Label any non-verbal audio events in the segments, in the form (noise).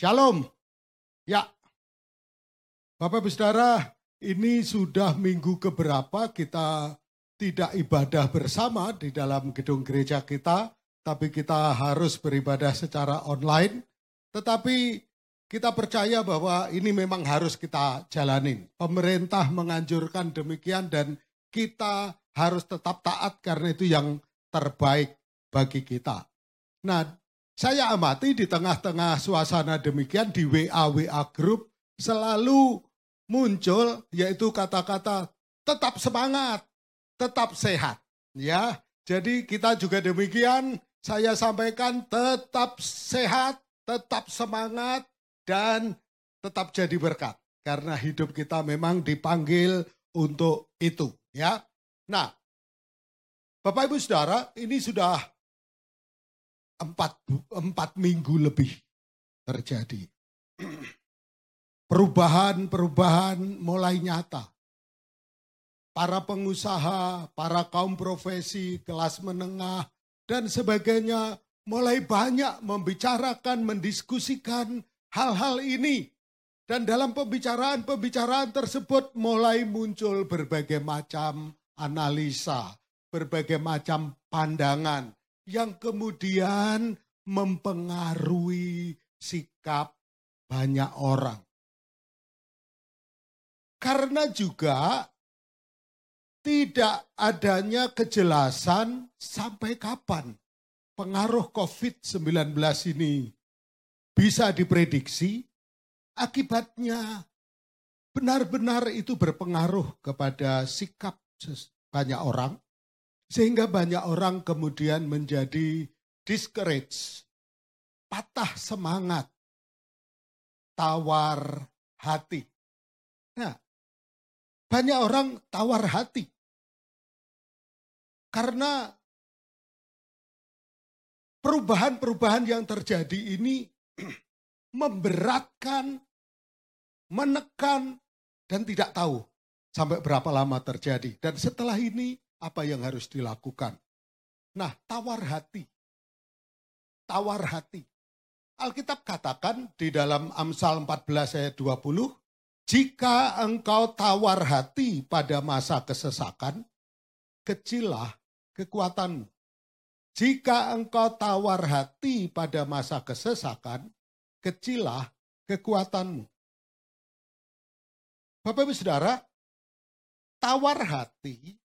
Shalom. Ya, Bapak Ibu Saudara, ini sudah minggu keberapa kita tidak ibadah bersama di dalam gedung gereja kita, tapi kita harus beribadah secara online. Tetapi kita percaya bahwa ini memang harus kita jalanin. Pemerintah menganjurkan demikian dan kita harus tetap taat karena itu yang terbaik bagi kita. Nah, saya amati di tengah-tengah suasana demikian di WA-WA grup selalu muncul yaitu kata-kata tetap semangat, tetap sehat. Ya, jadi kita juga demikian. Saya sampaikan tetap sehat, tetap semangat dan tetap jadi berkat karena hidup kita memang dipanggil untuk itu, ya. Nah, Bapak Ibu Saudara, ini sudah empat, empat minggu lebih terjadi. Perubahan-perubahan mulai nyata. Para pengusaha, para kaum profesi, kelas menengah, dan sebagainya mulai banyak membicarakan, mendiskusikan hal-hal ini. Dan dalam pembicaraan-pembicaraan tersebut mulai muncul berbagai macam analisa, berbagai macam pandangan, yang kemudian mempengaruhi sikap banyak orang. Karena juga tidak adanya kejelasan sampai kapan pengaruh COVID-19 ini bisa diprediksi, akibatnya benar-benar itu berpengaruh kepada sikap banyak orang, sehingga banyak orang kemudian menjadi discouraged, patah semangat, tawar hati. Nah, banyak orang tawar hati. Karena perubahan-perubahan yang terjadi ini (clears throat) memberatkan, menekan, dan tidak tahu sampai berapa lama terjadi. Dan setelah ini apa yang harus dilakukan. Nah, tawar hati. Tawar hati. Alkitab katakan di dalam Amsal 14 ayat 20, jika engkau tawar hati pada masa kesesakan, kecillah kekuatanmu. Jika engkau tawar hati pada masa kesesakan, kecillah kekuatanmu. Bapak ibu saudara, tawar hati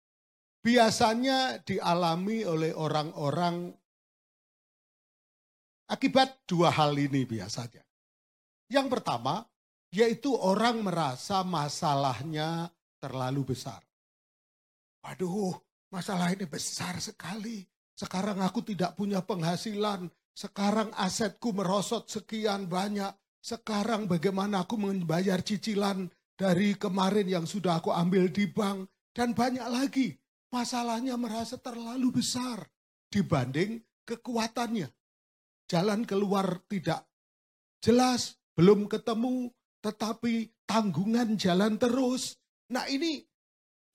biasanya dialami oleh orang-orang akibat dua hal ini biasanya. Yang pertama, yaitu orang merasa masalahnya terlalu besar. Waduh, masalah ini besar sekali. Sekarang aku tidak punya penghasilan. Sekarang asetku merosot sekian banyak. Sekarang bagaimana aku membayar cicilan dari kemarin yang sudah aku ambil di bank. Dan banyak lagi masalahnya merasa terlalu besar dibanding kekuatannya. Jalan keluar tidak jelas, belum ketemu, tetapi tanggungan jalan terus. Nah ini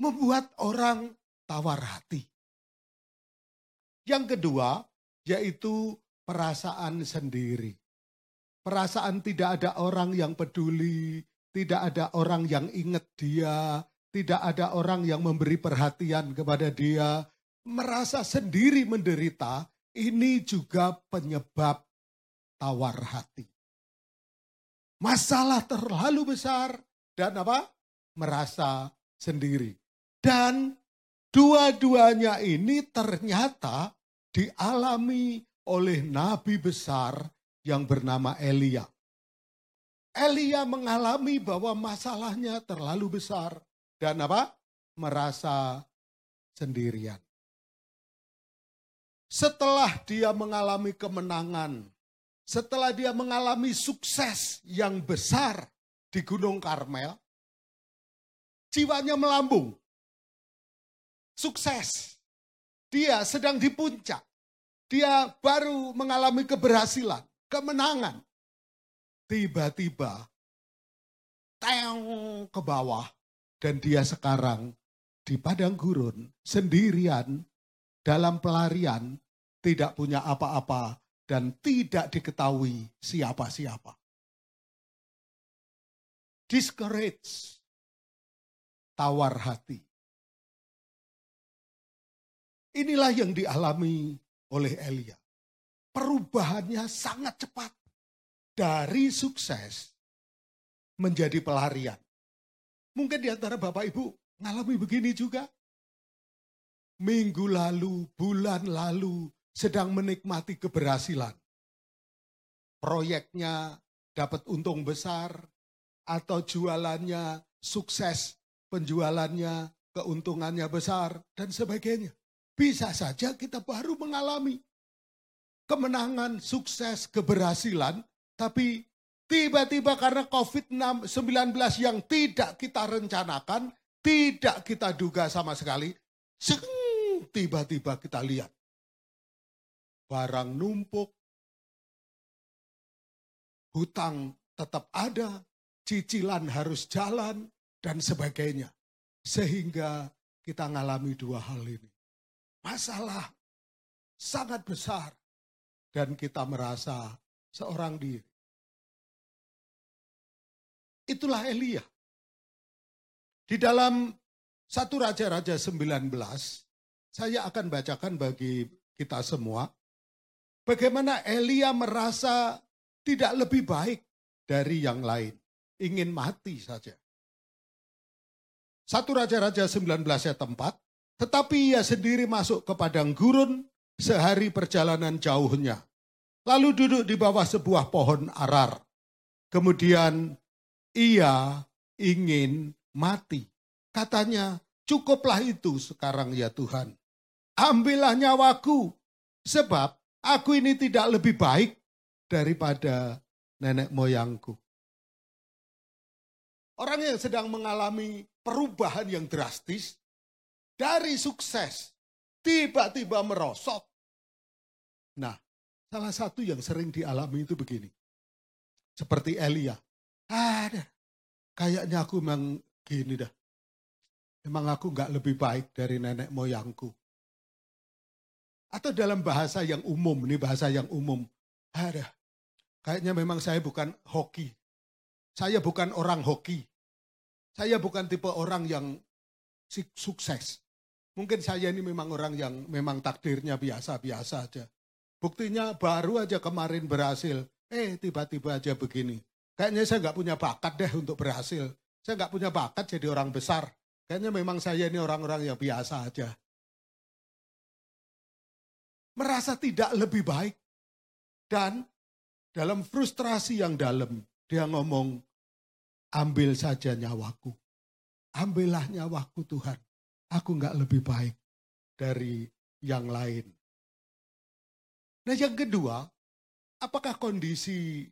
membuat orang tawar hati. Yang kedua, yaitu perasaan sendiri. Perasaan tidak ada orang yang peduli, tidak ada orang yang ingat dia, tidak ada orang yang memberi perhatian kepada dia, merasa sendiri menderita, ini juga penyebab tawar hati. Masalah terlalu besar dan apa? Merasa sendiri. Dan dua-duanya ini ternyata dialami oleh nabi besar yang bernama Elia. Elia mengalami bahwa masalahnya terlalu besar dan apa? Merasa sendirian. Setelah dia mengalami kemenangan, setelah dia mengalami sukses yang besar di Gunung Karmel, jiwanya melambung. Sukses. Dia sedang di puncak. Dia baru mengalami keberhasilan, kemenangan. Tiba-tiba, teng ke bawah, dan dia sekarang di padang gurun sendirian dalam pelarian tidak punya apa-apa dan tidak diketahui siapa-siapa. discourage, tawar hati. Inilah yang dialami oleh Elia. Perubahannya sangat cepat. Dari sukses menjadi pelarian. Mungkin di antara Bapak Ibu ngalami begini juga. Minggu lalu, bulan lalu sedang menikmati keberhasilan. Proyeknya dapat untung besar atau jualannya sukses, penjualannya, keuntungannya besar dan sebagainya. Bisa saja kita baru mengalami kemenangan, sukses, keberhasilan, tapi tiba-tiba karena COVID-19 yang tidak kita rencanakan, tidak kita duga sama sekali, tiba-tiba kita lihat. Barang numpuk, hutang tetap ada, cicilan harus jalan, dan sebagainya. Sehingga kita ngalami dua hal ini masalah sangat besar dan kita merasa seorang diri. Itulah Elia. Di dalam satu Raja-Raja 19, saya akan bacakan bagi kita semua, bagaimana Elia merasa tidak lebih baik dari yang lain. Ingin mati saja. Satu Raja-Raja 19 ayat 4, tetapi ia sendiri masuk ke padang gurun sehari perjalanan jauhnya. Lalu duduk di bawah sebuah pohon arar. Kemudian ia ingin mati. Katanya, cukuplah itu sekarang ya Tuhan. Ambillah nyawaku, sebab aku ini tidak lebih baik daripada nenek moyangku. Orang yang sedang mengalami perubahan yang drastis, dari sukses tiba-tiba merosot. Nah, salah satu yang sering dialami itu begini. Seperti Elia. Ada. Kayaknya aku memang gini dah. Memang aku nggak lebih baik dari nenek moyangku. Atau dalam bahasa yang umum, ini bahasa yang umum. Ada. Kayaknya memang saya bukan hoki. Saya bukan orang hoki. Saya bukan tipe orang yang sukses. Mungkin saya ini memang orang yang memang takdirnya biasa-biasa aja. Buktinya baru aja kemarin berhasil. Eh tiba-tiba aja begini. Kayaknya saya nggak punya bakat deh untuk berhasil. Saya nggak punya bakat jadi orang besar. Kayaknya memang saya ini orang-orang yang biasa aja. Merasa tidak lebih baik. Dan dalam frustrasi yang dalam, dia ngomong, ambil saja nyawaku. Ambillah nyawaku Tuhan aku nggak lebih baik dari yang lain. Nah yang kedua, apakah kondisi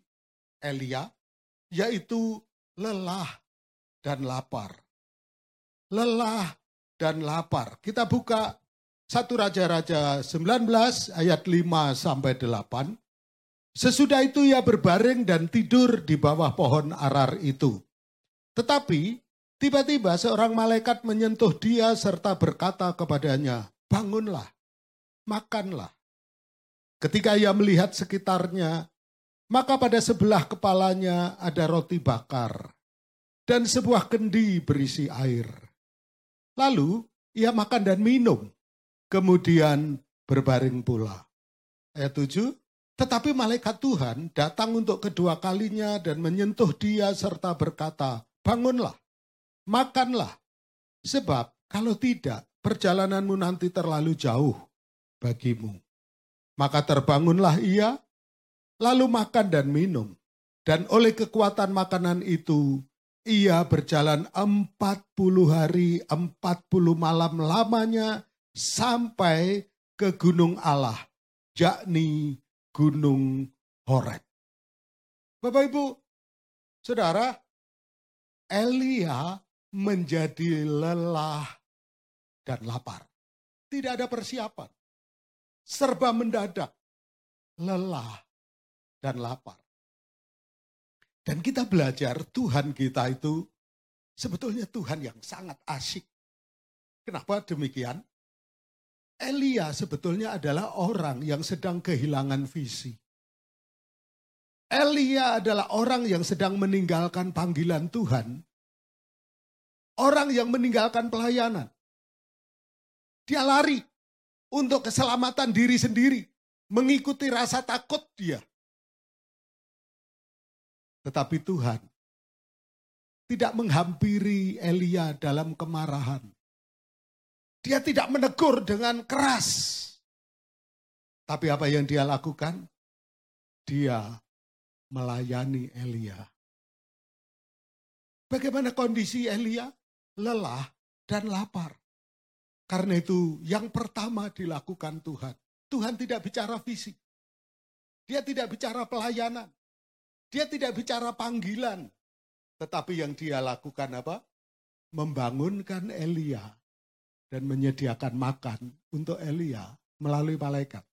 Elia? Yaitu lelah dan lapar. Lelah dan lapar. Kita buka satu Raja-Raja 19 ayat 5 sampai 8. Sesudah itu ia berbaring dan tidur di bawah pohon arar itu. Tetapi Tiba-tiba seorang malaikat menyentuh dia serta berkata kepadanya, bangunlah, makanlah. Ketika ia melihat sekitarnya, maka pada sebelah kepalanya ada roti bakar dan sebuah kendi berisi air. Lalu ia makan dan minum, kemudian berbaring pula. Ayat 7, tetapi malaikat Tuhan datang untuk kedua kalinya dan menyentuh dia serta berkata, bangunlah, makanlah. Sebab kalau tidak, perjalananmu nanti terlalu jauh bagimu. Maka terbangunlah ia, lalu makan dan minum. Dan oleh kekuatan makanan itu, ia berjalan empat puluh hari, empat puluh malam lamanya sampai ke gunung Allah, yakni gunung Horeb. Bapak Ibu, Saudara, Elia menjadi lelah dan lapar. Tidak ada persiapan. Serba mendadak. Lelah dan lapar. Dan kita belajar Tuhan kita itu sebetulnya Tuhan yang sangat asyik. Kenapa demikian? Elia sebetulnya adalah orang yang sedang kehilangan visi. Elia adalah orang yang sedang meninggalkan panggilan Tuhan. Orang yang meninggalkan pelayanan. Dia lari untuk keselamatan diri sendiri. Mengikuti rasa takut dia. Tetapi Tuhan tidak menghampiri Elia dalam kemarahan. Dia tidak menegur dengan keras. Tapi apa yang dia lakukan? Dia melayani Elia. Bagaimana kondisi Elia? Lelah dan lapar. Karena itu yang pertama dilakukan Tuhan. Tuhan tidak bicara fisik. Dia tidak bicara pelayanan. Dia tidak bicara panggilan. Tetapi yang dia lakukan apa? Membangunkan Elia dan menyediakan makan untuk Elia melalui malaikat.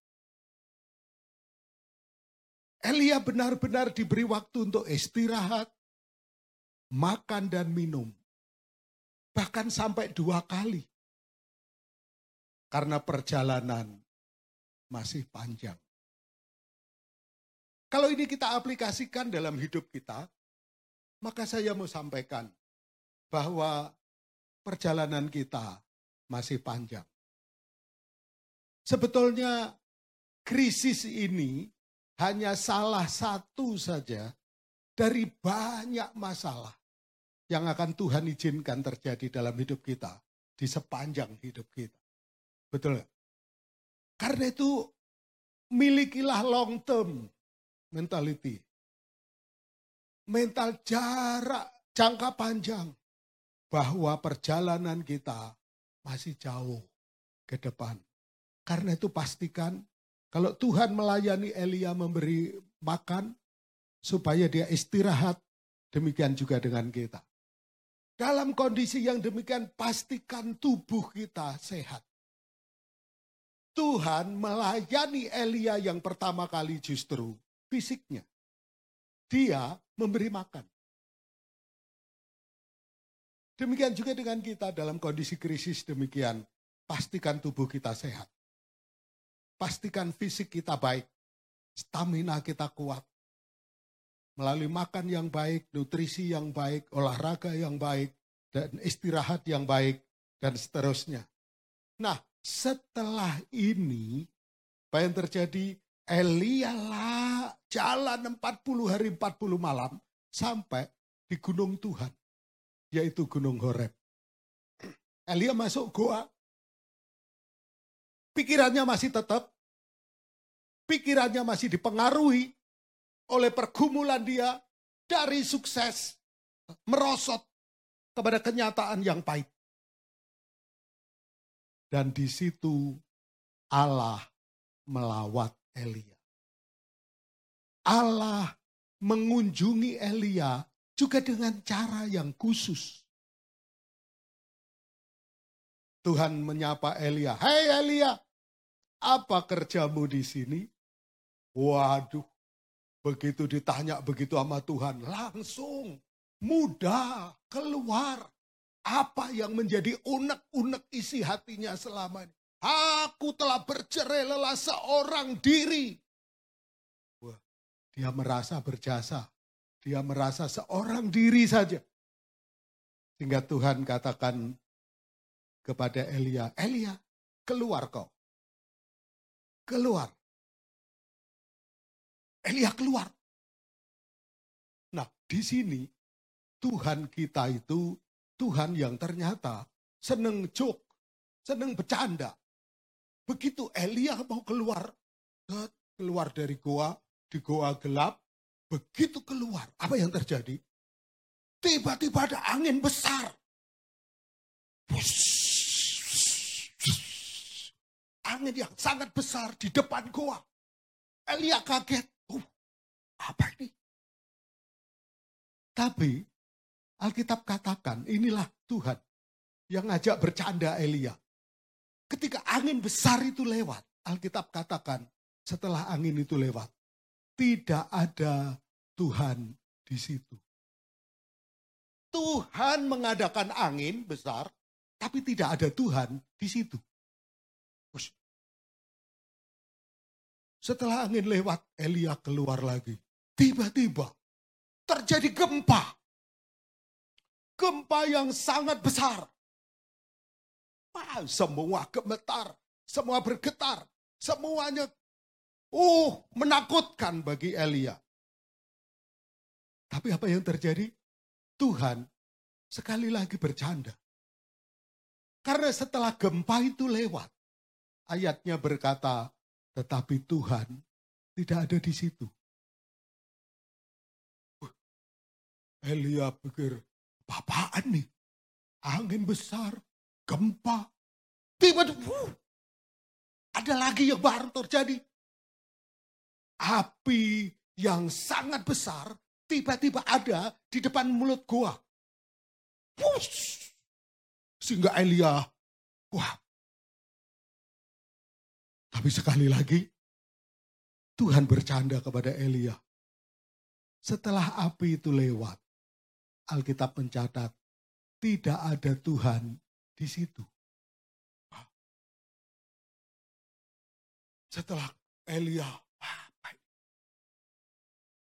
Elia benar-benar diberi waktu untuk istirahat, makan dan minum. Bahkan sampai dua kali. Karena perjalanan masih panjang. Kalau ini kita aplikasikan dalam hidup kita, maka saya mau sampaikan bahwa perjalanan kita masih panjang. Sebetulnya krisis ini hanya salah satu saja dari banyak masalah yang akan Tuhan izinkan terjadi dalam hidup kita di sepanjang hidup kita. Betul Karena itu milikilah long term mentality. Mental jarak jangka panjang bahwa perjalanan kita masih jauh ke depan. Karena itu pastikan kalau Tuhan melayani Elia memberi makan supaya dia istirahat, demikian juga dengan kita. Dalam kondisi yang demikian pastikan tubuh kita sehat. Tuhan melayani Elia yang pertama kali justru fisiknya. Dia memberi makan. Demikian juga dengan kita dalam kondisi krisis demikian. Pastikan tubuh kita sehat. Pastikan fisik kita baik, stamina kita kuat. Melalui makan yang baik, nutrisi yang baik, olahraga yang baik, dan istirahat yang baik, dan seterusnya. Nah, setelah ini, apa yang terjadi? Elia lah jalan 40 hari 40 malam sampai di gunung Tuhan, yaitu Gunung Horeb. Elia masuk goa, pikirannya masih tetap pikirannya masih dipengaruhi oleh pergumulan dia dari sukses merosot kepada kenyataan yang pahit. Dan di situ Allah melawat Elia. Allah mengunjungi Elia juga dengan cara yang khusus. Tuhan menyapa Elia, "Hei Elia, apa kerjamu di sini?" Waduh, begitu ditanya begitu sama Tuhan, langsung mudah keluar apa yang menjadi unek-unek isi hatinya selama ini. Aku telah bercerai lelah seorang diri. Wah, dia merasa berjasa. Dia merasa seorang diri saja. Sehingga Tuhan katakan kepada Elia, Elia, keluar kau. Keluar. Elia keluar. Nah, di sini Tuhan kita itu Tuhan yang ternyata seneng jok, seneng bercanda. Begitu Elia mau keluar, keluar dari goa, di goa gelap, begitu keluar, apa yang terjadi? Tiba-tiba ada angin besar. Angin yang sangat besar di depan goa. Elia kaget. Apa ini? Tapi Alkitab katakan inilah Tuhan yang ngajak bercanda Elia. Ketika angin besar itu lewat, Alkitab katakan setelah angin itu lewat, tidak ada Tuhan di situ. Tuhan mengadakan angin besar, tapi tidak ada Tuhan di situ. Setelah angin lewat, Elia keluar lagi. tiba-tiba terjadi gempa. Gempa yang sangat besar. Semua gemetar, semua bergetar, semuanya uh menakutkan bagi Elia. Tapi apa yang terjadi? Tuhan sekali lagi bercanda. Karena setelah gempa itu lewat, ayatnya berkata, tetapi Tuhan tidak ada di situ. Elia pikir, apaan nih? Angin besar, gempa. Tiba-tiba, ada lagi yang baru terjadi. Api yang sangat besar tiba-tiba ada di depan mulut gua. Wush! Sehingga Elia, wah. Tapi sekali lagi, Tuhan bercanda kepada Elia. Setelah api itu lewat, Alkitab mencatat, tidak ada Tuhan di situ. Setelah Elia, apa ini?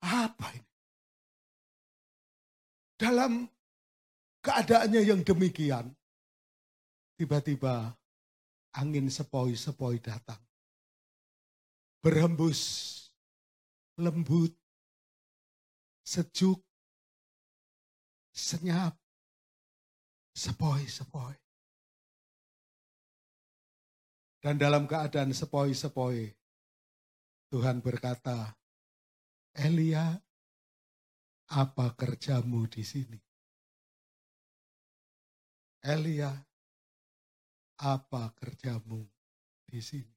Apa ini? Dalam keadaannya yang demikian, tiba-tiba angin sepoi-sepoi datang. Berhembus lembut, sejuk, senyap, sepoi-sepoi. Dan dalam keadaan sepoi-sepoi, Tuhan berkata, Elia, apa kerjamu di sini? Elia, apa kerjamu di sini?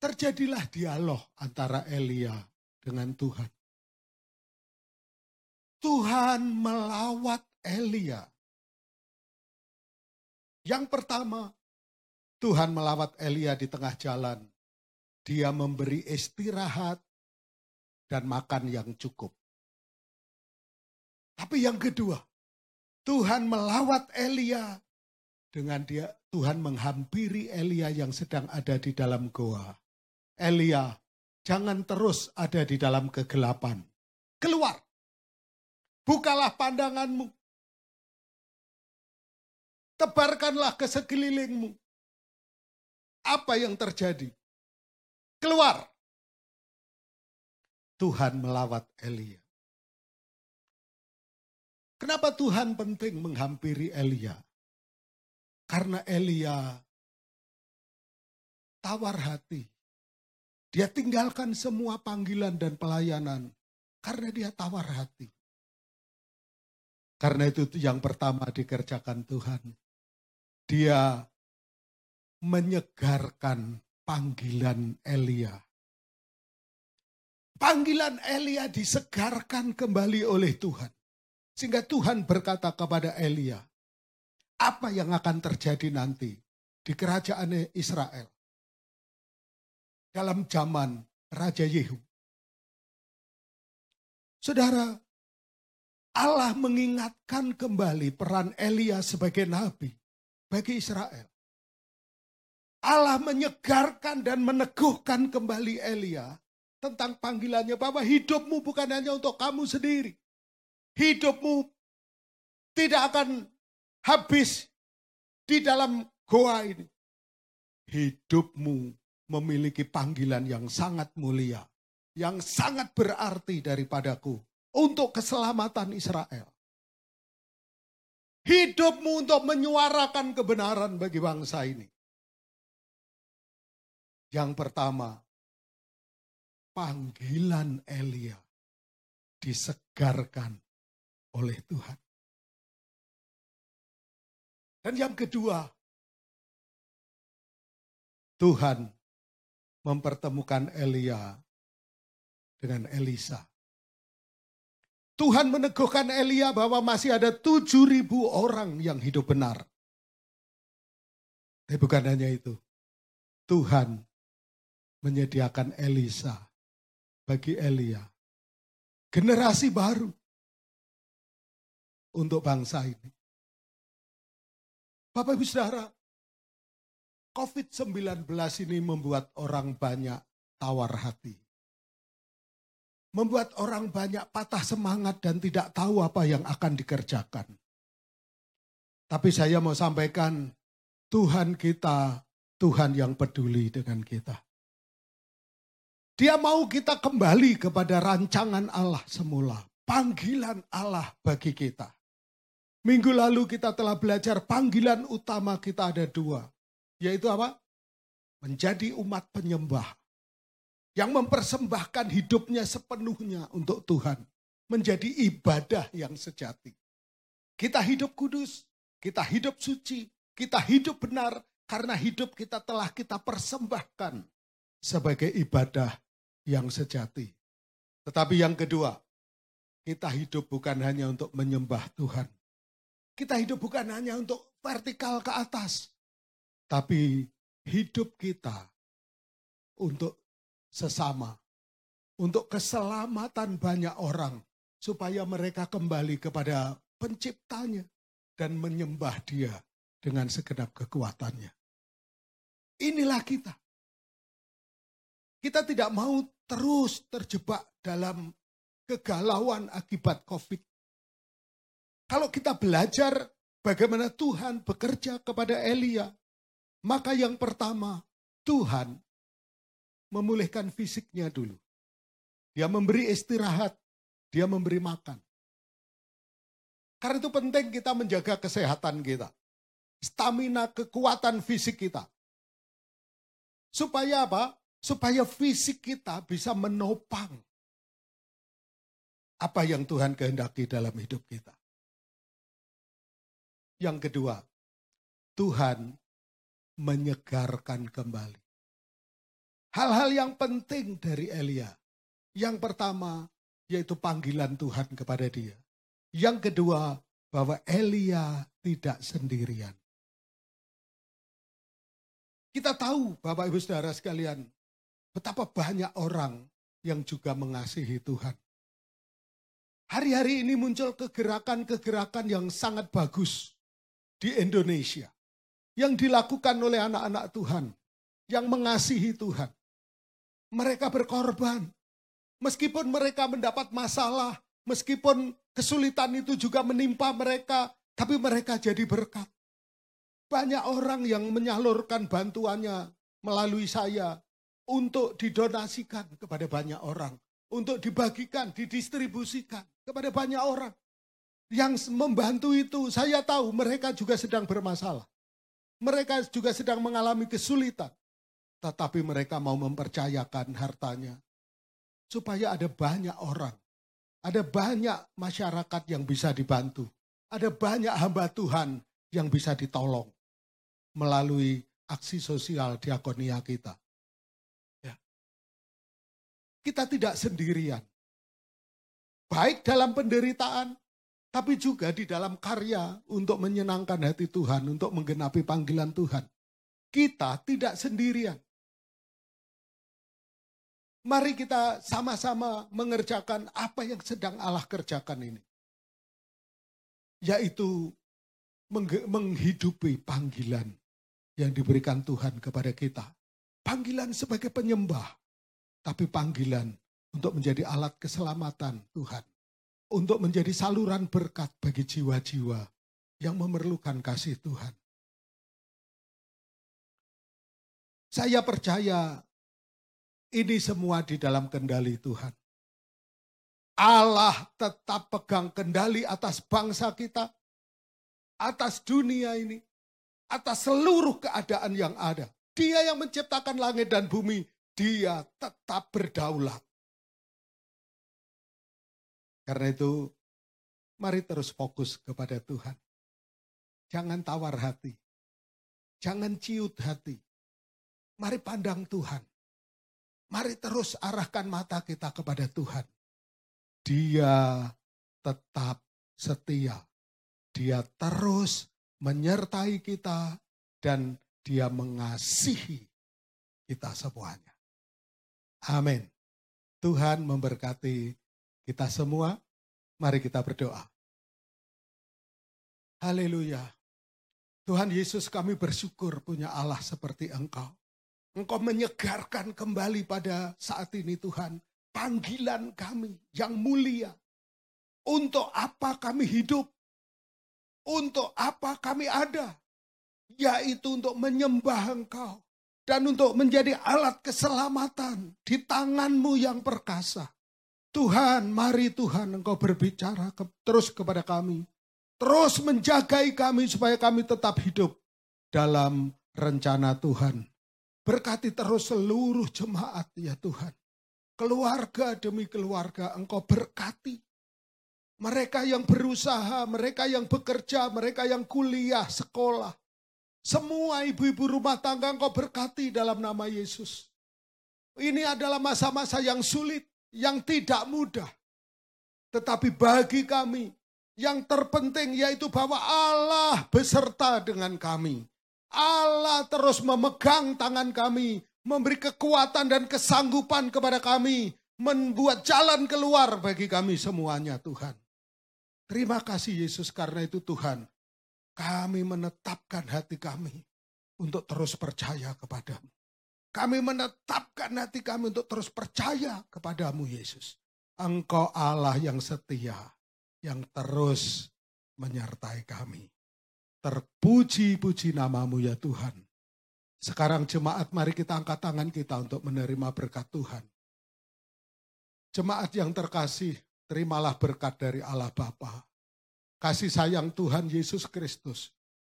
Terjadilah dialog antara Elia dengan Tuhan. Tuhan melawat Elia. Yang pertama, Tuhan melawat Elia di tengah jalan. Dia memberi istirahat dan makan yang cukup. Tapi yang kedua, Tuhan melawat Elia dengan dia Tuhan menghampiri Elia yang sedang ada di dalam goa. Elia, jangan terus ada di dalam kegelapan. Keluar. Bukalah pandanganmu. Tebarkanlah ke sekelilingmu. Apa yang terjadi? Keluar. Tuhan melawat Elia. Kenapa Tuhan penting menghampiri Elia? Karena Elia tawar hati. Dia tinggalkan semua panggilan dan pelayanan karena dia tawar hati. Karena itu yang pertama dikerjakan Tuhan. Dia menyegarkan panggilan Elia. Panggilan Elia disegarkan kembali oleh Tuhan. Sehingga Tuhan berkata kepada Elia, apa yang akan terjadi nanti di kerajaan Israel. Dalam zaman Raja Yehu. Saudara, Allah mengingatkan kembali peran Elia sebagai nabi bagi Israel. Allah menyegarkan dan meneguhkan kembali Elia tentang panggilannya bahwa hidupmu bukan hanya untuk kamu sendiri. Hidupmu tidak akan habis di dalam goa ini. Hidupmu memiliki panggilan yang sangat mulia, yang sangat berarti daripadaku untuk keselamatan Israel. Hidupmu untuk menyuarakan kebenaran bagi bangsa ini. Yang pertama, panggilan Elia disegarkan oleh Tuhan. Dan yang kedua, Tuhan mempertemukan Elia dengan Elisa. Tuhan meneguhkan Elia bahwa masih ada tujuh ribu orang yang hidup benar. Tapi bukan hanya itu. Tuhan menyediakan Elisa bagi Elia. Generasi baru untuk bangsa ini. Bapak Ibu Saudara, COVID-19 ini membuat orang banyak tawar hati. Membuat orang banyak patah semangat dan tidak tahu apa yang akan dikerjakan. Tapi saya mau sampaikan, Tuhan kita, Tuhan yang peduli dengan kita. Dia mau kita kembali kepada rancangan Allah semula, panggilan Allah bagi kita. Minggu lalu kita telah belajar panggilan utama kita ada dua, yaitu apa? Menjadi umat penyembah yang mempersembahkan hidupnya sepenuhnya untuk Tuhan, menjadi ibadah yang sejati. Kita hidup kudus, kita hidup suci, kita hidup benar karena hidup kita telah kita persembahkan sebagai ibadah yang sejati. Tetapi yang kedua, kita hidup bukan hanya untuk menyembah Tuhan. Kita hidup bukan hanya untuk vertikal ke atas, tapi hidup kita untuk sesama. Untuk keselamatan banyak orang. Supaya mereka kembali kepada penciptanya. Dan menyembah dia dengan segenap kekuatannya. Inilah kita. Kita tidak mau terus terjebak dalam kegalauan akibat COVID. Kalau kita belajar bagaimana Tuhan bekerja kepada Elia, maka yang pertama, Tuhan memulihkan fisiknya dulu. Dia memberi istirahat, dia memberi makan. Karena itu penting kita menjaga kesehatan kita. Stamina, kekuatan fisik kita. Supaya apa? Supaya fisik kita bisa menopang apa yang Tuhan kehendaki dalam hidup kita. Yang kedua, Tuhan menyegarkan kembali. Hal-hal yang penting dari Elia. Yang pertama, yaitu panggilan Tuhan kepada dia. Yang kedua, bahwa Elia tidak sendirian. Kita tahu, Bapak Ibu Saudara sekalian, betapa banyak orang yang juga mengasihi Tuhan. Hari-hari ini muncul kegerakan-kegerakan yang sangat bagus di Indonesia. Yang dilakukan oleh anak-anak Tuhan. Yang mengasihi Tuhan. Mereka berkorban. Meskipun mereka mendapat masalah, meskipun kesulitan itu juga menimpa mereka, tapi mereka jadi berkat. Banyak orang yang menyalurkan bantuannya melalui saya untuk didonasikan kepada banyak orang. Untuk dibagikan, didistribusikan kepada banyak orang. Yang membantu itu saya tahu mereka juga sedang bermasalah. Mereka juga sedang mengalami kesulitan. Tetapi mereka mau mempercayakan hartanya. Supaya ada banyak orang. Ada banyak masyarakat yang bisa dibantu. Ada banyak hamba Tuhan yang bisa ditolong. Melalui aksi sosial diakonia kita. Ya. Kita tidak sendirian. Baik dalam penderitaan, tapi juga di dalam karya untuk menyenangkan hati Tuhan, untuk menggenapi panggilan Tuhan. Kita tidak sendirian. Mari kita sama-sama mengerjakan apa yang sedang Allah kerjakan ini. Yaitu menghidupi panggilan yang diberikan Tuhan kepada kita. Panggilan sebagai penyembah, tapi panggilan untuk menjadi alat keselamatan Tuhan. Untuk menjadi saluran berkat bagi jiwa-jiwa yang memerlukan kasih Tuhan. Saya percaya ini semua di dalam kendali Tuhan. Allah tetap pegang kendali atas bangsa kita, atas dunia ini, atas seluruh keadaan yang ada. Dia yang menciptakan langit dan bumi, dia tetap berdaulat. Karena itu, mari terus fokus kepada Tuhan. Jangan tawar hati. Jangan ciut hati. Mari pandang Tuhan. Mari terus arahkan mata kita kepada Tuhan. Dia tetap setia. Dia terus menyertai kita dan dia mengasihi kita semuanya. Amin. Tuhan memberkati kita semua. Mari kita berdoa. Haleluya. Tuhan Yesus kami bersyukur punya Allah seperti Engkau. Engkau menyegarkan kembali pada saat ini Tuhan. panggilan kami yang mulia. Untuk apa kami hidup? Untuk apa kami ada? Yaitu untuk menyembah Engkau. Dan untuk menjadi alat keselamatan di tanganmu yang perkasa. Tuhan, mari Tuhan Engkau berbicara ke, terus kepada kami. Terus menjagai kami supaya kami tetap hidup dalam rencana Tuhan. Berkati terus seluruh jemaat ya Tuhan. Keluarga demi keluarga engkau berkati. Mereka yang berusaha, mereka yang bekerja, mereka yang kuliah, sekolah. Semua ibu-ibu rumah tangga engkau berkati dalam nama Yesus. Ini adalah masa-masa yang sulit, yang tidak mudah. Tetapi bagi kami, yang terpenting yaitu bahwa Allah beserta dengan kami. Allah terus memegang tangan kami, memberi kekuatan dan kesanggupan kepada kami, membuat jalan keluar bagi kami semuanya Tuhan. Terima kasih Yesus karena itu Tuhan. Kami menetapkan hati kami untuk terus percaya kepadamu. Kami menetapkan hati kami untuk terus percaya kepadamu Yesus. Engkau Allah yang setia, yang terus menyertai kami. Terpuji-puji namamu ya Tuhan. Sekarang jemaat mari kita angkat tangan kita untuk menerima berkat Tuhan. Jemaat yang terkasih, terimalah berkat dari Allah Bapa. Kasih sayang Tuhan Yesus Kristus.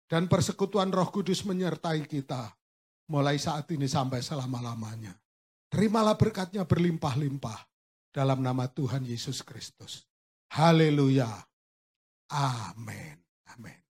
Dan persekutuan roh kudus menyertai kita. Mulai saat ini sampai selama-lamanya. Terimalah berkatnya berlimpah-limpah. Dalam nama Tuhan Yesus Kristus. Haleluya. Amin. Amin.